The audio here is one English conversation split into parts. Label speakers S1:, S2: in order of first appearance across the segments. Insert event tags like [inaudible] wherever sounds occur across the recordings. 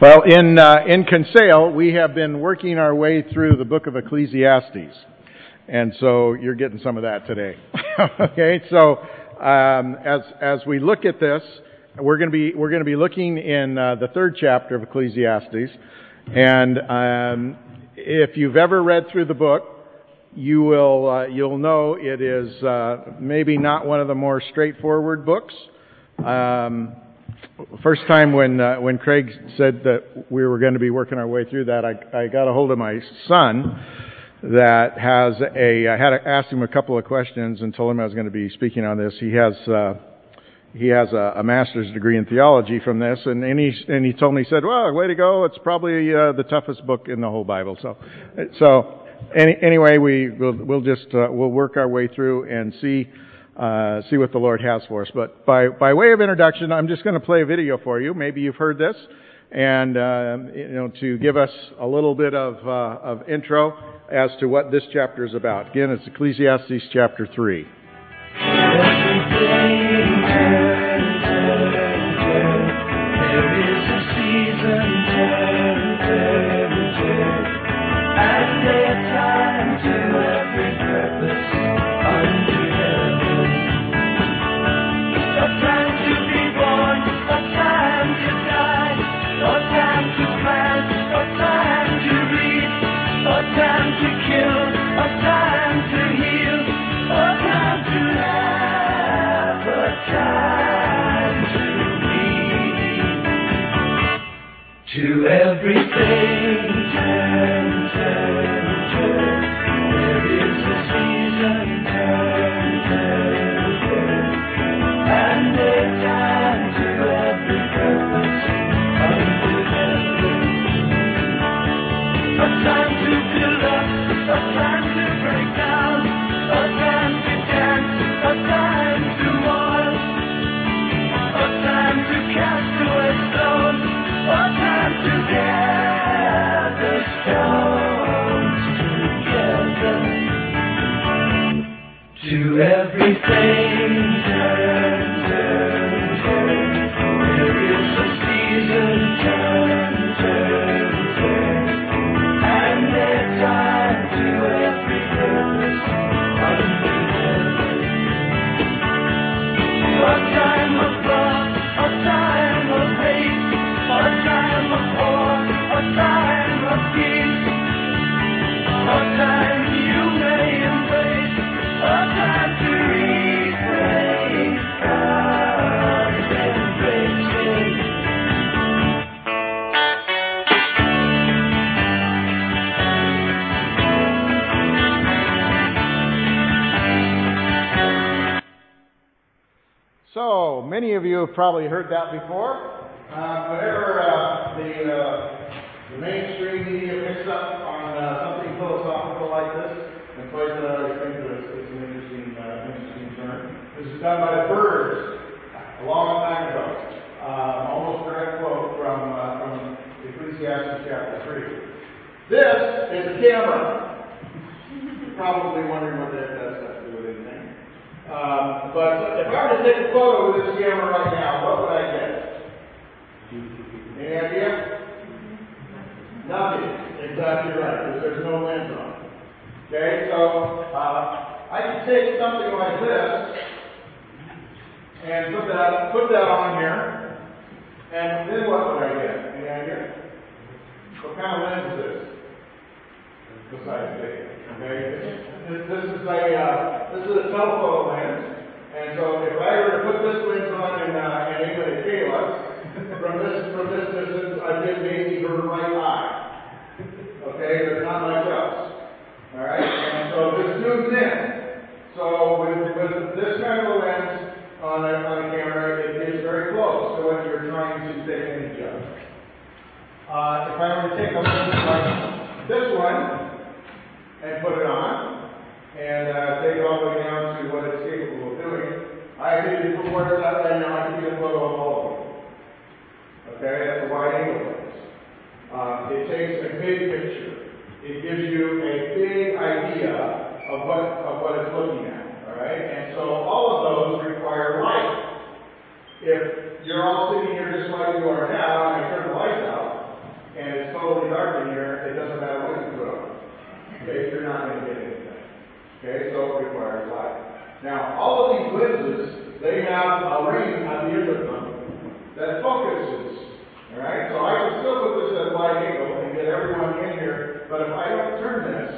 S1: Well, in, uh, in Conseil, we have been working our way through the book of Ecclesiastes. And so you're getting some of that today. [laughs] okay, so um, as, as we look at this, we're going to be, we're going to be looking in uh, the third chapter of Ecclesiastes. And um, if you've ever read through the book, you will, uh, you'll know it is uh, maybe not one of the more straightforward books. Um, first time when uh, when Craig said that we were going to be working our way through that, I, I got a hold of my son that has a. I had to ask him a couple of questions and told him I was going to be speaking on this. He has. Uh, he has a, a master's degree in theology from this, and, and he and he told me he said, "Well, way to go! It's probably uh, the toughest book in the whole Bible." So, so any, anyway, we we'll, we'll just uh, we'll work our way through and see uh, see what the Lord has for us. But by, by way of introduction, I'm just going to play a video for you. Maybe you've heard this. And, uh, you know, to give us a little bit of, uh, of intro as to what this chapter is about. Again, it's Ecclesiastes chapter 3. Many of you have probably heard that before. Uh, whenever uh, the uh, the mainstream media picks up on uh, something philosophical like this, and plays it, I always think it's, it's an interesting uh, interesting term. This is done by the Byrds a long time ago. Uh, almost direct quote from uh, from Ecclesiastes chapter three. This is a camera. [laughs] You're probably wondering what that does have to do with anything. Um, but if I were to take a photo with this camera right now, what would I get? Any idea? Nothing. Exactly right, because there's no lens on it. Okay, so uh, I can take something like this and put that put that on here, and then what would I get? Any idea? What kind of lens is this? Besides big. Okay, this, this is a uh, this is a telephoto lens, and so if I were to put this lens on and uh, and aim it at Kayla, from this from this distance, I get maybe her right eye. Okay, but not much else. All right, and so this zooms in. So with, with this kind of a lens on a, on a camera, it gets very close to what you're trying to take an image of. Uh, if I were to take a lens like this one and put it on and uh, take it all the way down to what it's capable of doing, I could, before it's up right now, I could get a photo of all of you. Okay, that's a wide angle lens. Um, it takes a big picture. It gives you a big idea of what of what it's looking at. All right, and so all of those require light. If you're all sitting here just like you are now, and I turn the lights out, Now, all of these lenses, they have a ring on the end of them that focuses. Alright, so I can still put this at wide angle and get everyone in here, but if I don't turn this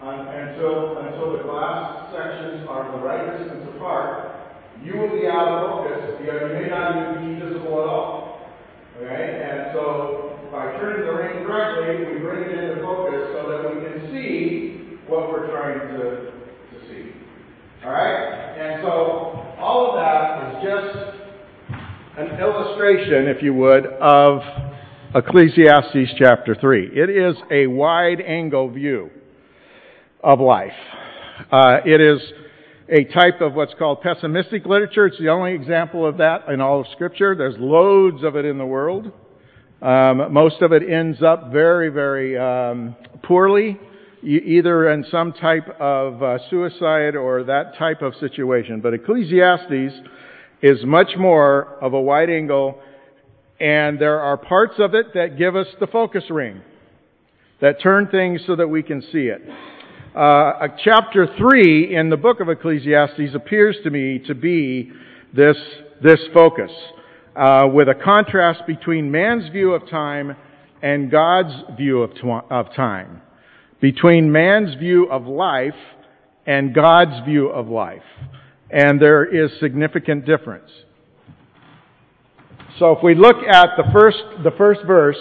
S1: um, until until the glass sections are the right distance apart, you will be out of focus. You, know, you may not even be visible at all. Okay, and so by turning the ring correctly, we bring it into focus so that we can see what we're trying to, to see. Alright? And so all of that is just an illustration, if you would, of Ecclesiastes chapter 3. It is a wide angle view of life. Uh, it is a type of what's called pessimistic literature. It's the only example of that in all of Scripture. There's loads of it in the world. Um, most of it ends up very, very um, poorly, either in some type of uh, suicide or that type of situation. But Ecclesiastes is much more of a wide angle, and there are parts of it that give us the focus ring, that turn things so that we can see it. Uh, chapter 3 in the book of Ecclesiastes appears to me to be this, this focus, uh, with a contrast between man's view of time and God's view of, tw- of time, between man's view of life and God's view of life. And there is significant difference. So if we look at the first, the first verse,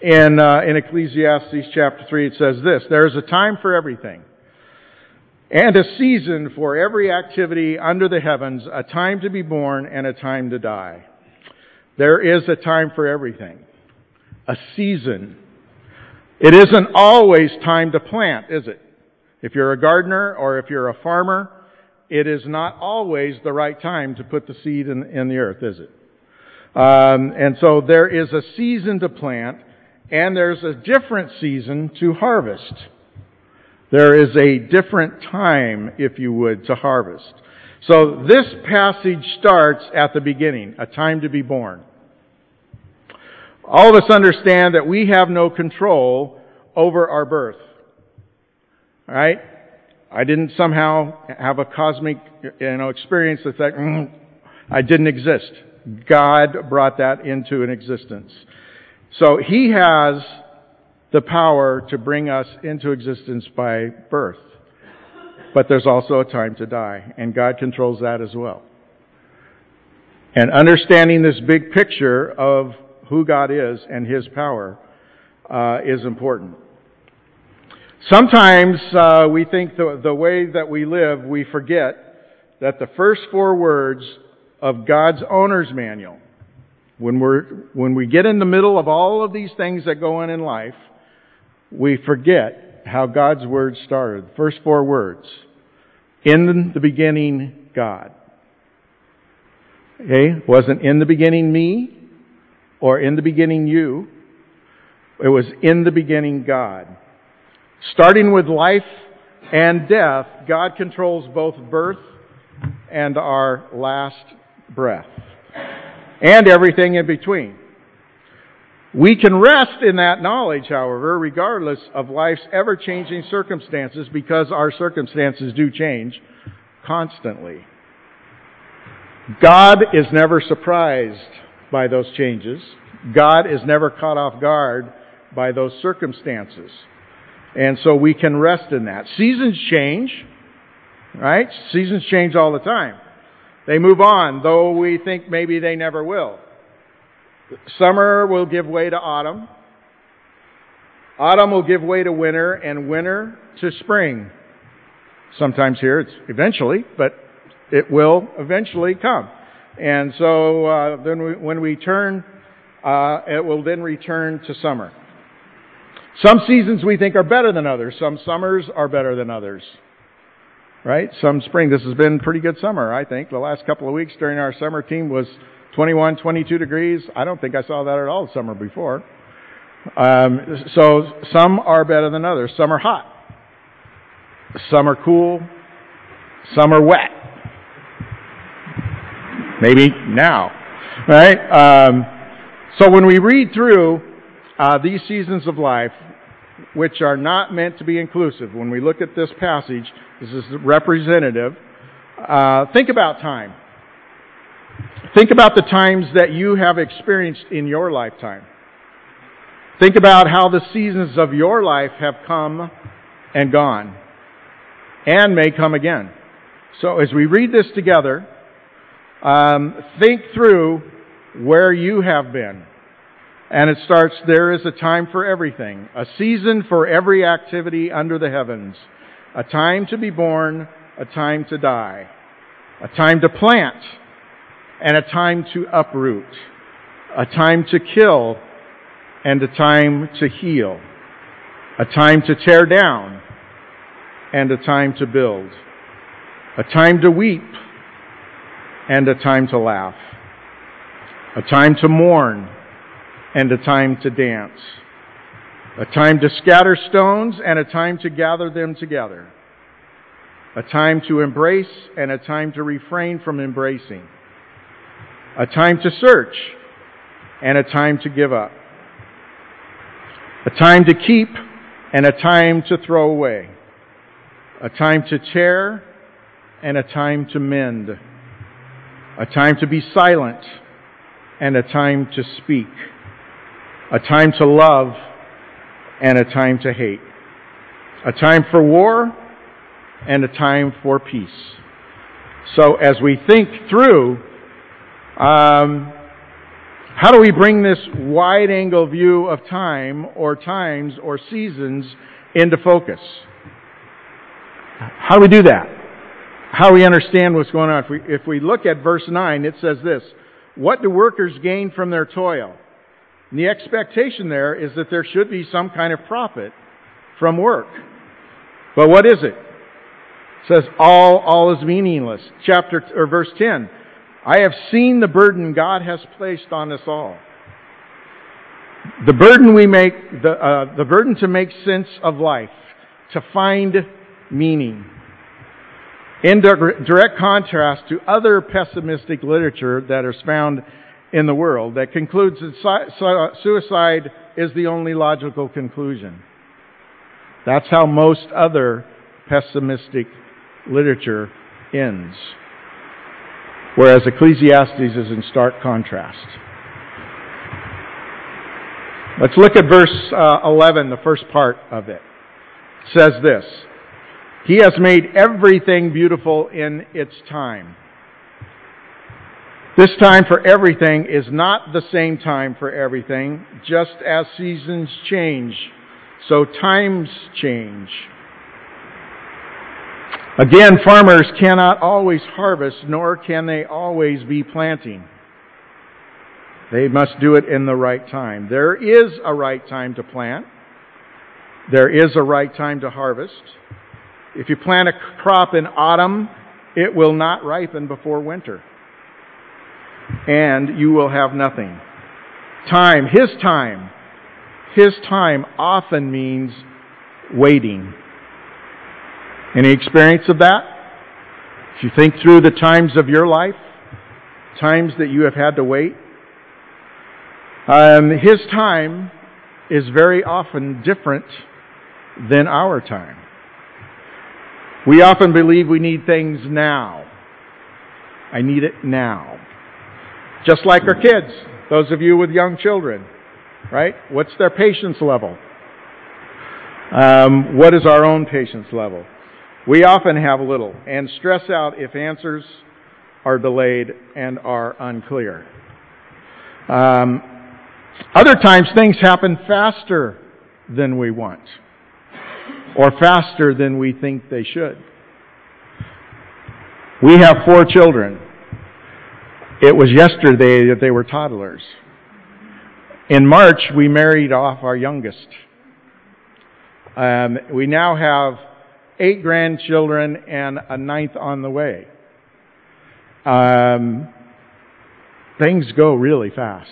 S1: in, uh, in Ecclesiastes chapter 3, it says this There is a time for everything, and a season for every activity under the heavens, a time to be born and a time to die. There is a time for everything, a season. It isn't always time to plant, is it? If you're a gardener or if you're a farmer, it is not always the right time to put the seed in, in the earth, is it? Um, and so there is a season to plant and there's a different season to harvest. There is a different time, if you would, to harvest. So this passage starts at the beginning, a time to be born. All of us understand that we have no control over our birth. Alright? I didn't somehow have a cosmic, you know, experience that, mm, I didn't exist. God brought that into an existence. So he has the power to bring us into existence by birth. But there's also a time to die, and God controls that as well. And understanding this big picture of who God is and His power uh, is important. Sometimes uh, we think the, the way that we live, we forget that the first four words of God's owner's manual when, we're, when we get in the middle of all of these things that go on in life, we forget how God's Word started. The first four words. In the beginning, God. Okay? Wasn't in the beginning me or in the beginning you. It was in the beginning God. Starting with life and death, God controls both birth and our last breath and everything in between. We can rest in that knowledge, however, regardless of life's ever changing circumstances because our circumstances do change constantly. God is never surprised by those changes. God is never caught off guard by those circumstances. And so we can rest in that. Seasons change, right? Seasons change all the time. They move on, though we think maybe they never will. Summer will give way to autumn. Autumn will give way to winter, and winter to spring. Sometimes here it's eventually, but it will eventually come. And so uh, then we, when we turn, uh, it will then return to summer. Some seasons we think are better than others. Some summers are better than others right? Some spring. This has been pretty good summer, I think. The last couple of weeks during our summer team was 21, 22 degrees. I don't think I saw that at all the summer before. Um, so some are better than others. Some are hot. Some are cool. Some are wet. Maybe now, right? Um, so when we read through uh, these seasons of life, which are not meant to be inclusive. When we look at this passage, this is representative. Uh, think about time. Think about the times that you have experienced in your lifetime. Think about how the seasons of your life have come and gone and may come again. So as we read this together, um, think through where you have been. And it starts, there is a time for everything, a season for every activity under the heavens, a time to be born, a time to die, a time to plant, and a time to uproot, a time to kill, and a time to heal, a time to tear down, and a time to build, a time to weep, and a time to laugh, a time to mourn, and a time to dance, a time to scatter stones, and a time to gather them together, a time to embrace, and a time to refrain from embracing a time to search, and a time to give up, a time to keep, and a time to throw away, a time to tear, and a time to mend, a time to be silent, and a time to speak, a time to love, and a time to hate, a time for war, and a time for peace. So as we think through um, how do we bring this wide angle view of time or times or seasons into focus? How do we do that? How we understand what's going on? If we, if we look at verse 9, it says this What do workers gain from their toil? And the expectation there is that there should be some kind of profit from work. But what is it? It says all all is meaningless. Chapter or verse 10. I have seen the burden God has placed on us all. The burden we make, the, uh, the burden to make sense of life, to find meaning. In direct contrast to other pessimistic literature that is found in the world that concludes that suicide is the only logical conclusion. That's how most other pessimistic literature ends whereas Ecclesiastes is in stark contrast. Let's look at verse uh, 11, the first part of it. It says this He has made everything beautiful in its time. This time for everything is not the same time for everything, just as seasons change, so times change. Again, farmers cannot always harvest, nor can they always be planting. They must do it in the right time. There is a right time to plant. There is a right time to harvest. If you plant a crop in autumn, it will not ripen before winter. And you will have nothing. Time, His time, His time often means waiting. Any experience of that? If you think through the times of your life, times that you have had to wait, um, his time is very often different than our time. We often believe we need things now. I need it now. Just like our kids, those of you with young children, right? What's their patience level? Um, what is our own patience level? We often have little and stress out if answers are delayed and are unclear. Um, other times things happen faster than we want or faster than we think they should. We have four children. It was yesterday that they were toddlers. In March, we married off our youngest. Um, we now have eight grandchildren and a ninth on the way. Um, things go really fast.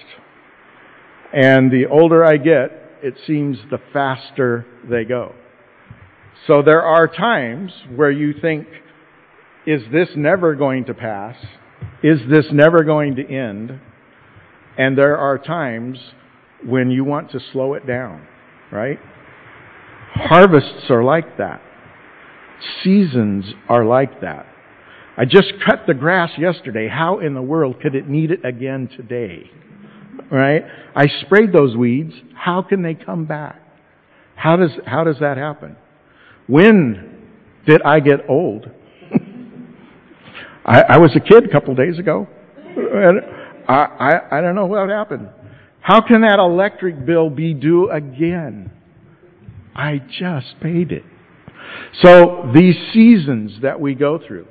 S1: And the older I get, it seems the faster they go. So there are times where you think, is this never going to pass? Is this never going to end? And there are times when you want to slow it down, right? Harvests are like that. Seasons are like that. I just cut the grass yesterday. How in the world could it need it again today? Right? I sprayed those weeds. How can they come back? How does, how does that happen? When did I get old? I, I was a kid a couple days ago. And I, I, I don't know what happened. How can that electric bill be due again? I just paid it. So these seasons that we go through,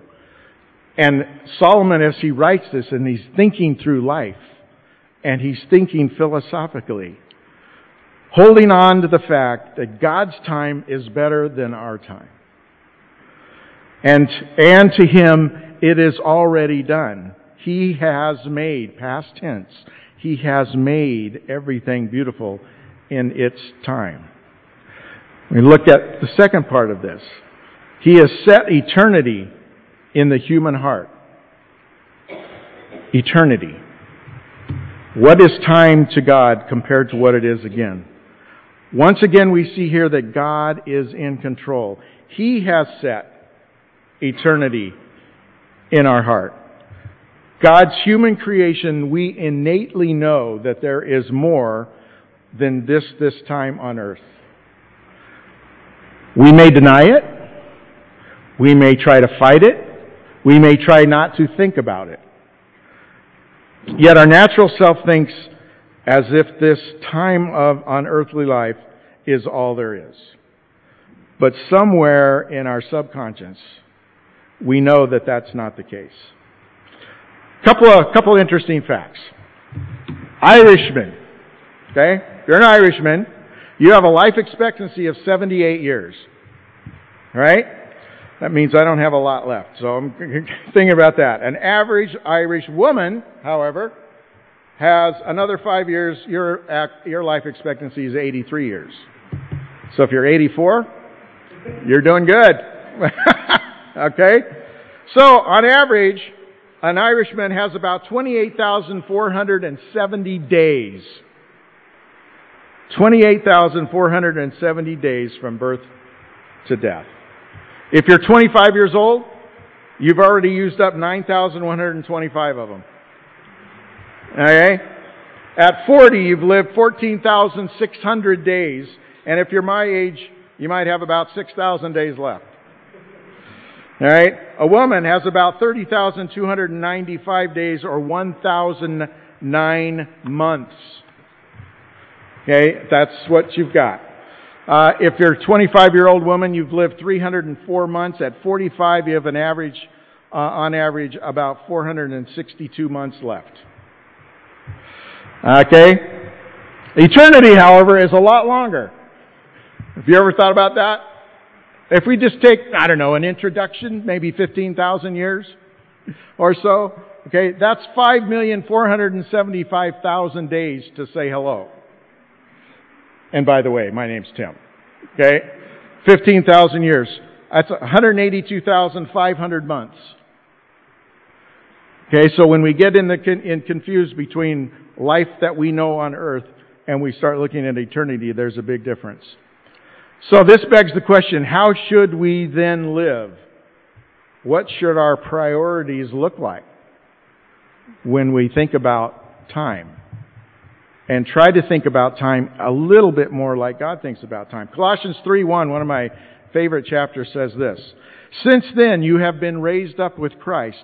S1: and Solomon, as he writes this, and he's thinking through life, and he's thinking philosophically, holding on to the fact that God's time is better than our time. And, and to him, it is already done. He has made, past tense, He has made everything beautiful in its time. We look at the second part of this. He has set eternity in the human heart. Eternity. What is time to God compared to what it is again? Once again, we see here that God is in control. He has set eternity in our heart. God's human creation, we innately know that there is more than this this time on earth. We may deny it. We may try to fight it. We may try not to think about it. Yet our natural self thinks as if this time of unearthly life is all there is. But somewhere in our subconscious, we know that that's not the case. Couple of couple of interesting facts. Irishmen, okay? You're an Irishman, you have a life expectancy of 78 years. Right? That means I don't have a lot left. So I'm [laughs] thinking about that. An average Irish woman, however, has another five years. Your, your life expectancy is 83 years. So if you're 84, you're doing good. [laughs] okay? So on average, an Irishman has about 28,470 days. 28,470 days from birth to death. If you're 25 years old, you've already used up 9,125 of them. Okay? At 40, you've lived 14,600 days. And if you're my age, you might have about 6,000 days left. All right? A woman has about 30,295 days or 1,009 months. Okay? That's what you've got. Uh, if you're a 25 year old woman, you've lived 304 months. At 45, you have an average, uh, on average, about 462 months left. Okay? Eternity, however, is a lot longer. Have you ever thought about that? If we just take, I don't know, an introduction, maybe 15,000 years or so, okay, that's 5,475,000 days to say hello. And by the way, my name's Tim. Okay? 15,000 years. That's 182,500 months. Okay, so when we get in, the, in confused between life that we know on earth and we start looking at eternity, there's a big difference. So this begs the question, how should we then live? What should our priorities look like when we think about time? And try to think about time a little bit more like God thinks about time. Colossians 3:1, one of my favorite chapters says this. Since then you have been raised up with Christ.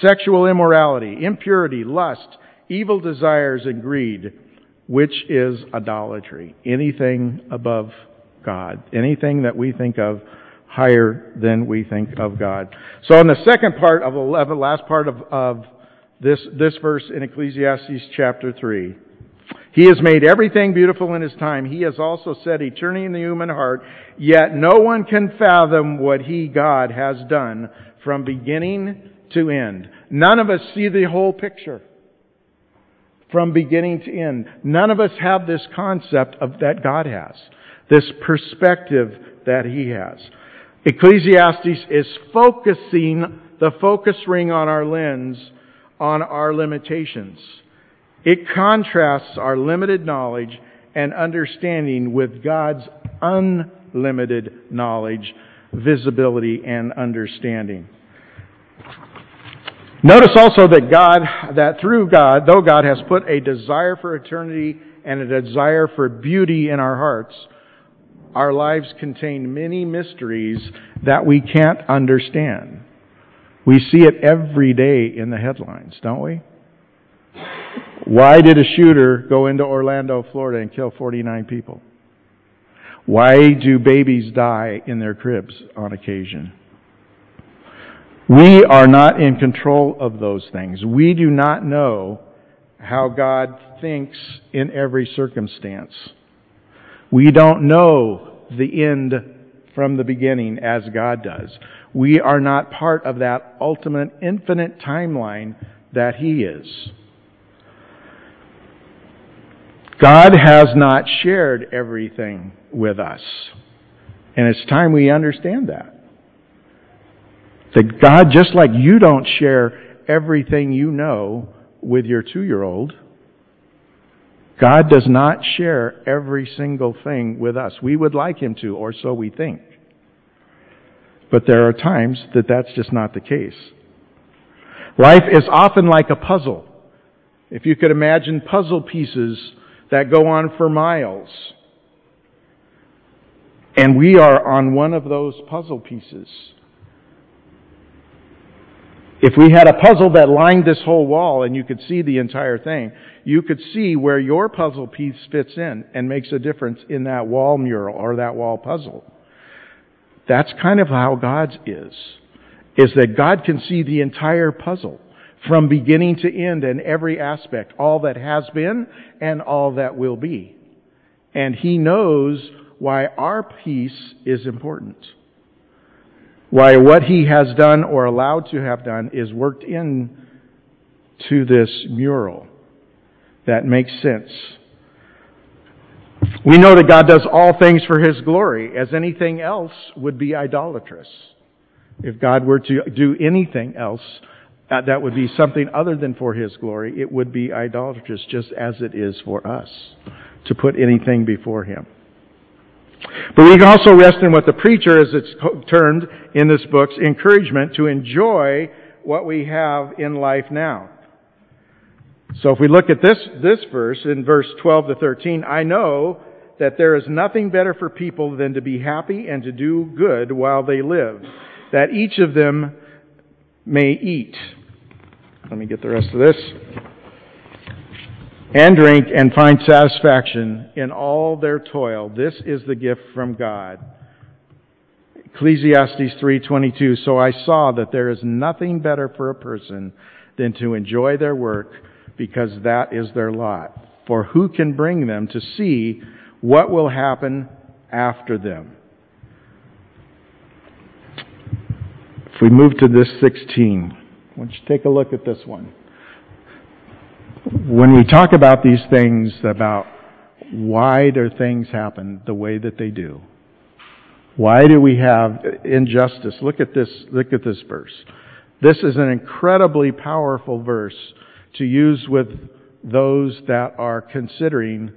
S1: sexual immorality, impurity, lust, evil desires, and greed which is idolatry. Anything above God. Anything that we think of higher than we think of God. So in the second part of the last part of, of this, this verse in Ecclesiastes chapter 3, He has made everything beautiful in His time. He has also set eternity in the human heart, yet no one can fathom what He, God, has done from beginning to end. None of us see the whole picture from beginning to end. None of us have this concept of that God has, this perspective that He has. Ecclesiastes is focusing the focus ring on our lens on our limitations. It contrasts our limited knowledge and understanding with God's unlimited knowledge, visibility, and understanding. Notice also that God, that through God, though God has put a desire for eternity and a desire for beauty in our hearts, our lives contain many mysteries that we can't understand. We see it every day in the headlines, don't we? Why did a shooter go into Orlando, Florida and kill 49 people? Why do babies die in their cribs on occasion? We are not in control of those things. We do not know how God thinks in every circumstance. We don't know the end from the beginning as God does. We are not part of that ultimate infinite timeline that He is. God has not shared everything with us. And it's time we understand that. That God, just like you don't share everything you know with your two year old, God does not share every single thing with us. We would like Him to, or so we think. But there are times that that's just not the case. Life is often like a puzzle. If you could imagine puzzle pieces that go on for miles. And we are on one of those puzzle pieces. If we had a puzzle that lined this whole wall and you could see the entire thing, you could see where your puzzle piece fits in and makes a difference in that wall mural or that wall puzzle. That's kind of how God's is. Is that God can see the entire puzzle from beginning to end and every aspect, all that has been and all that will be. And He knows why our piece is important. Why what He has done or allowed to have done is worked in to this mural that makes sense. We know that God does all things for His glory, as anything else would be idolatrous. If God were to do anything else, uh, that would be something other than for His glory, it would be idolatrous, just as it is for us to put anything before Him. But we can also rest in what the preacher, as it's termed in this book's encouragement to enjoy what we have in life now. So if we look at this, this verse in verse 12 to 13, I know that there is nothing better for people than to be happy and to do good while they live, that each of them may eat. Let me get the rest of this. And drink and find satisfaction in all their toil. This is the gift from God. Ecclesiastes 3:22 So I saw that there is nothing better for a person than to enjoy their work because that is their lot. For who can bring them to see what will happen after them? If we move to this 16, why don't you take a look at this one? When we talk about these things, about why do things happen the way that they do? Why do we have injustice? Look at this, look at this verse. This is an incredibly powerful verse to use with those that are considering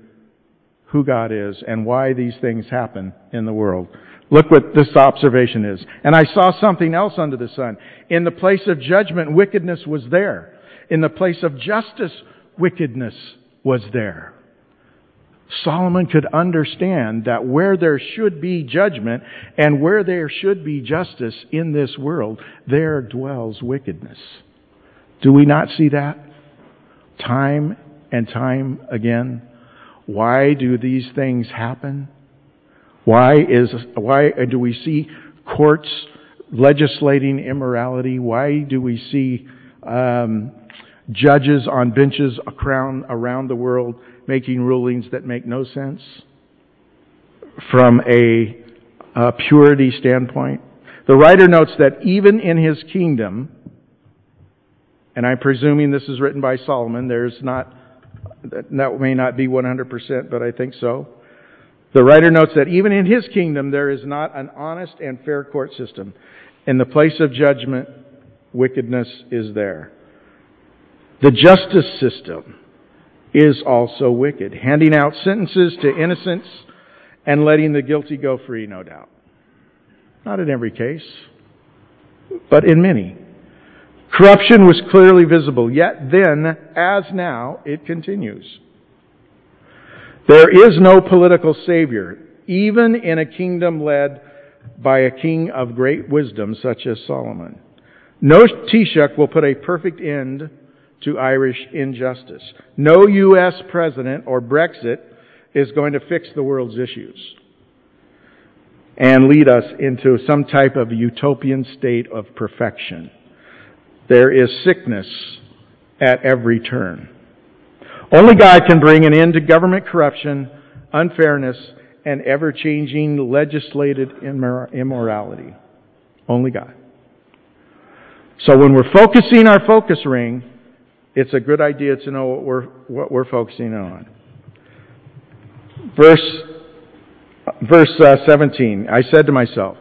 S1: who God is and why these things happen in the world. Look what this observation is. And I saw something else under the sun. In the place of judgment, wickedness was there. In the place of justice, wickedness was there. Solomon could understand that where there should be judgment and where there should be justice in this world, there dwells wickedness. Do we not see that? Time and time again. Why do these things happen? Why is why do we see courts legislating immorality? Why do we see um, judges on benches around, around the world making rulings that make no sense from a, a purity standpoint. The writer notes that even in his kingdom, and I'm presuming this is written by Solomon, there's not, that may not be 100%, but I think so. The writer notes that even in his kingdom, there is not an honest and fair court system. In the place of judgment, wickedness is there. The justice system is also wicked, handing out sentences to innocents and letting the guilty go free, no doubt. Not in every case, but in many. Corruption was clearly visible, yet then, as now, it continues. There is no political savior, even in a kingdom led by a king of great wisdom such as Solomon. No Taoiseach will put a perfect end to Irish injustice. No U.S. president or Brexit is going to fix the world's issues and lead us into some type of utopian state of perfection. There is sickness at every turn. Only God can bring an end to government corruption, unfairness, and ever changing legislated immorality. Only God. So when we're focusing our focus ring, it's a good idea to know what we're, what we're focusing on. Verse, verse uh, 17 I said to myself,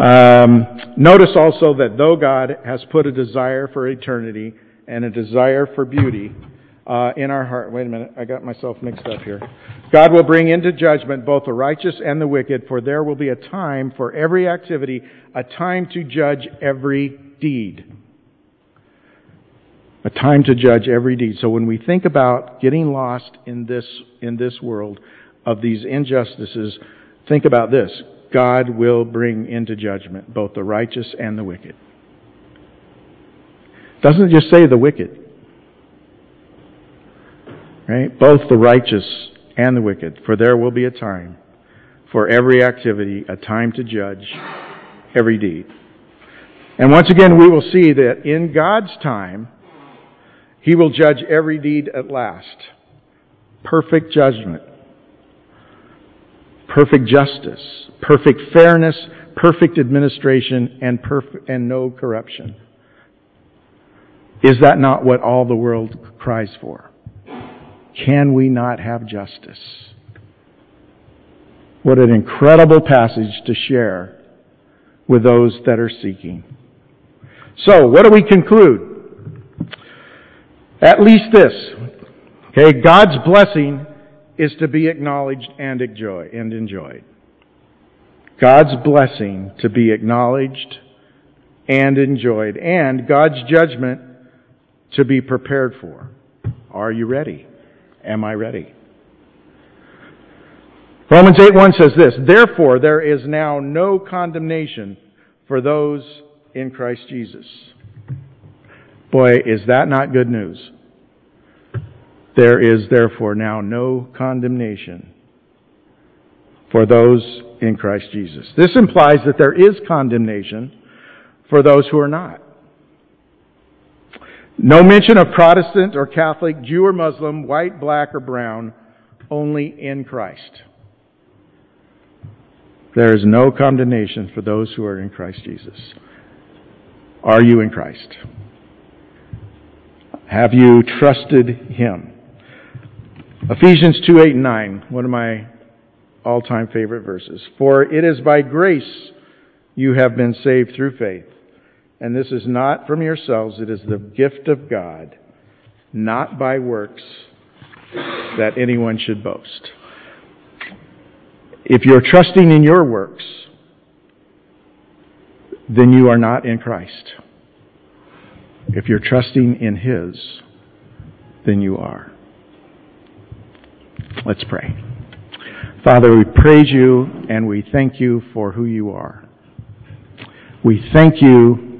S1: um, notice also that though God has put a desire for eternity and a desire for beauty uh, in our heart, wait a minute, I got myself mixed up here. God will bring into judgment both the righteous and the wicked, for there will be a time for every activity, a time to judge every deed. A time to judge every deed. So when we think about getting lost in this, in this world of these injustices, think about this. God will bring into judgment both the righteous and the wicked. Doesn't just say the wicked. Right? Both the righteous and the wicked. For there will be a time for every activity, a time to judge every deed. And once again, we will see that in God's time, He will judge every deed at last. Perfect judgment, perfect justice, perfect fairness, perfect administration, and, perf- and no corruption. Is that not what all the world cries for? Can we not have justice? What an incredible passage to share with those that are seeking. So, what do we conclude? At least this. Okay, God's blessing is to be acknowledged and enjoy and enjoyed. God's blessing to be acknowledged and enjoyed, and God's judgment to be prepared for. Are you ready? Am I ready? Romans 8 1 says this Therefore, there is now no condemnation for those in Christ Jesus. Boy, is that not good news? There is therefore now no condemnation for those in Christ Jesus. This implies that there is condemnation for those who are not. No mention of Protestant or Catholic, Jew or Muslim, white, black, or brown, only in Christ. There is no condemnation for those who are in Christ Jesus. Are you in Christ? Have you trusted Him? Ephesians 2 8 and 9, one of my all time favorite verses. For it is by grace you have been saved through faith. And this is not from yourselves, it is the gift of God, not by works that anyone should boast. If you're trusting in your works, then you are not in Christ. If you're trusting in His, then you are. Let's pray. Father, we praise you and we thank you for who you are. We thank you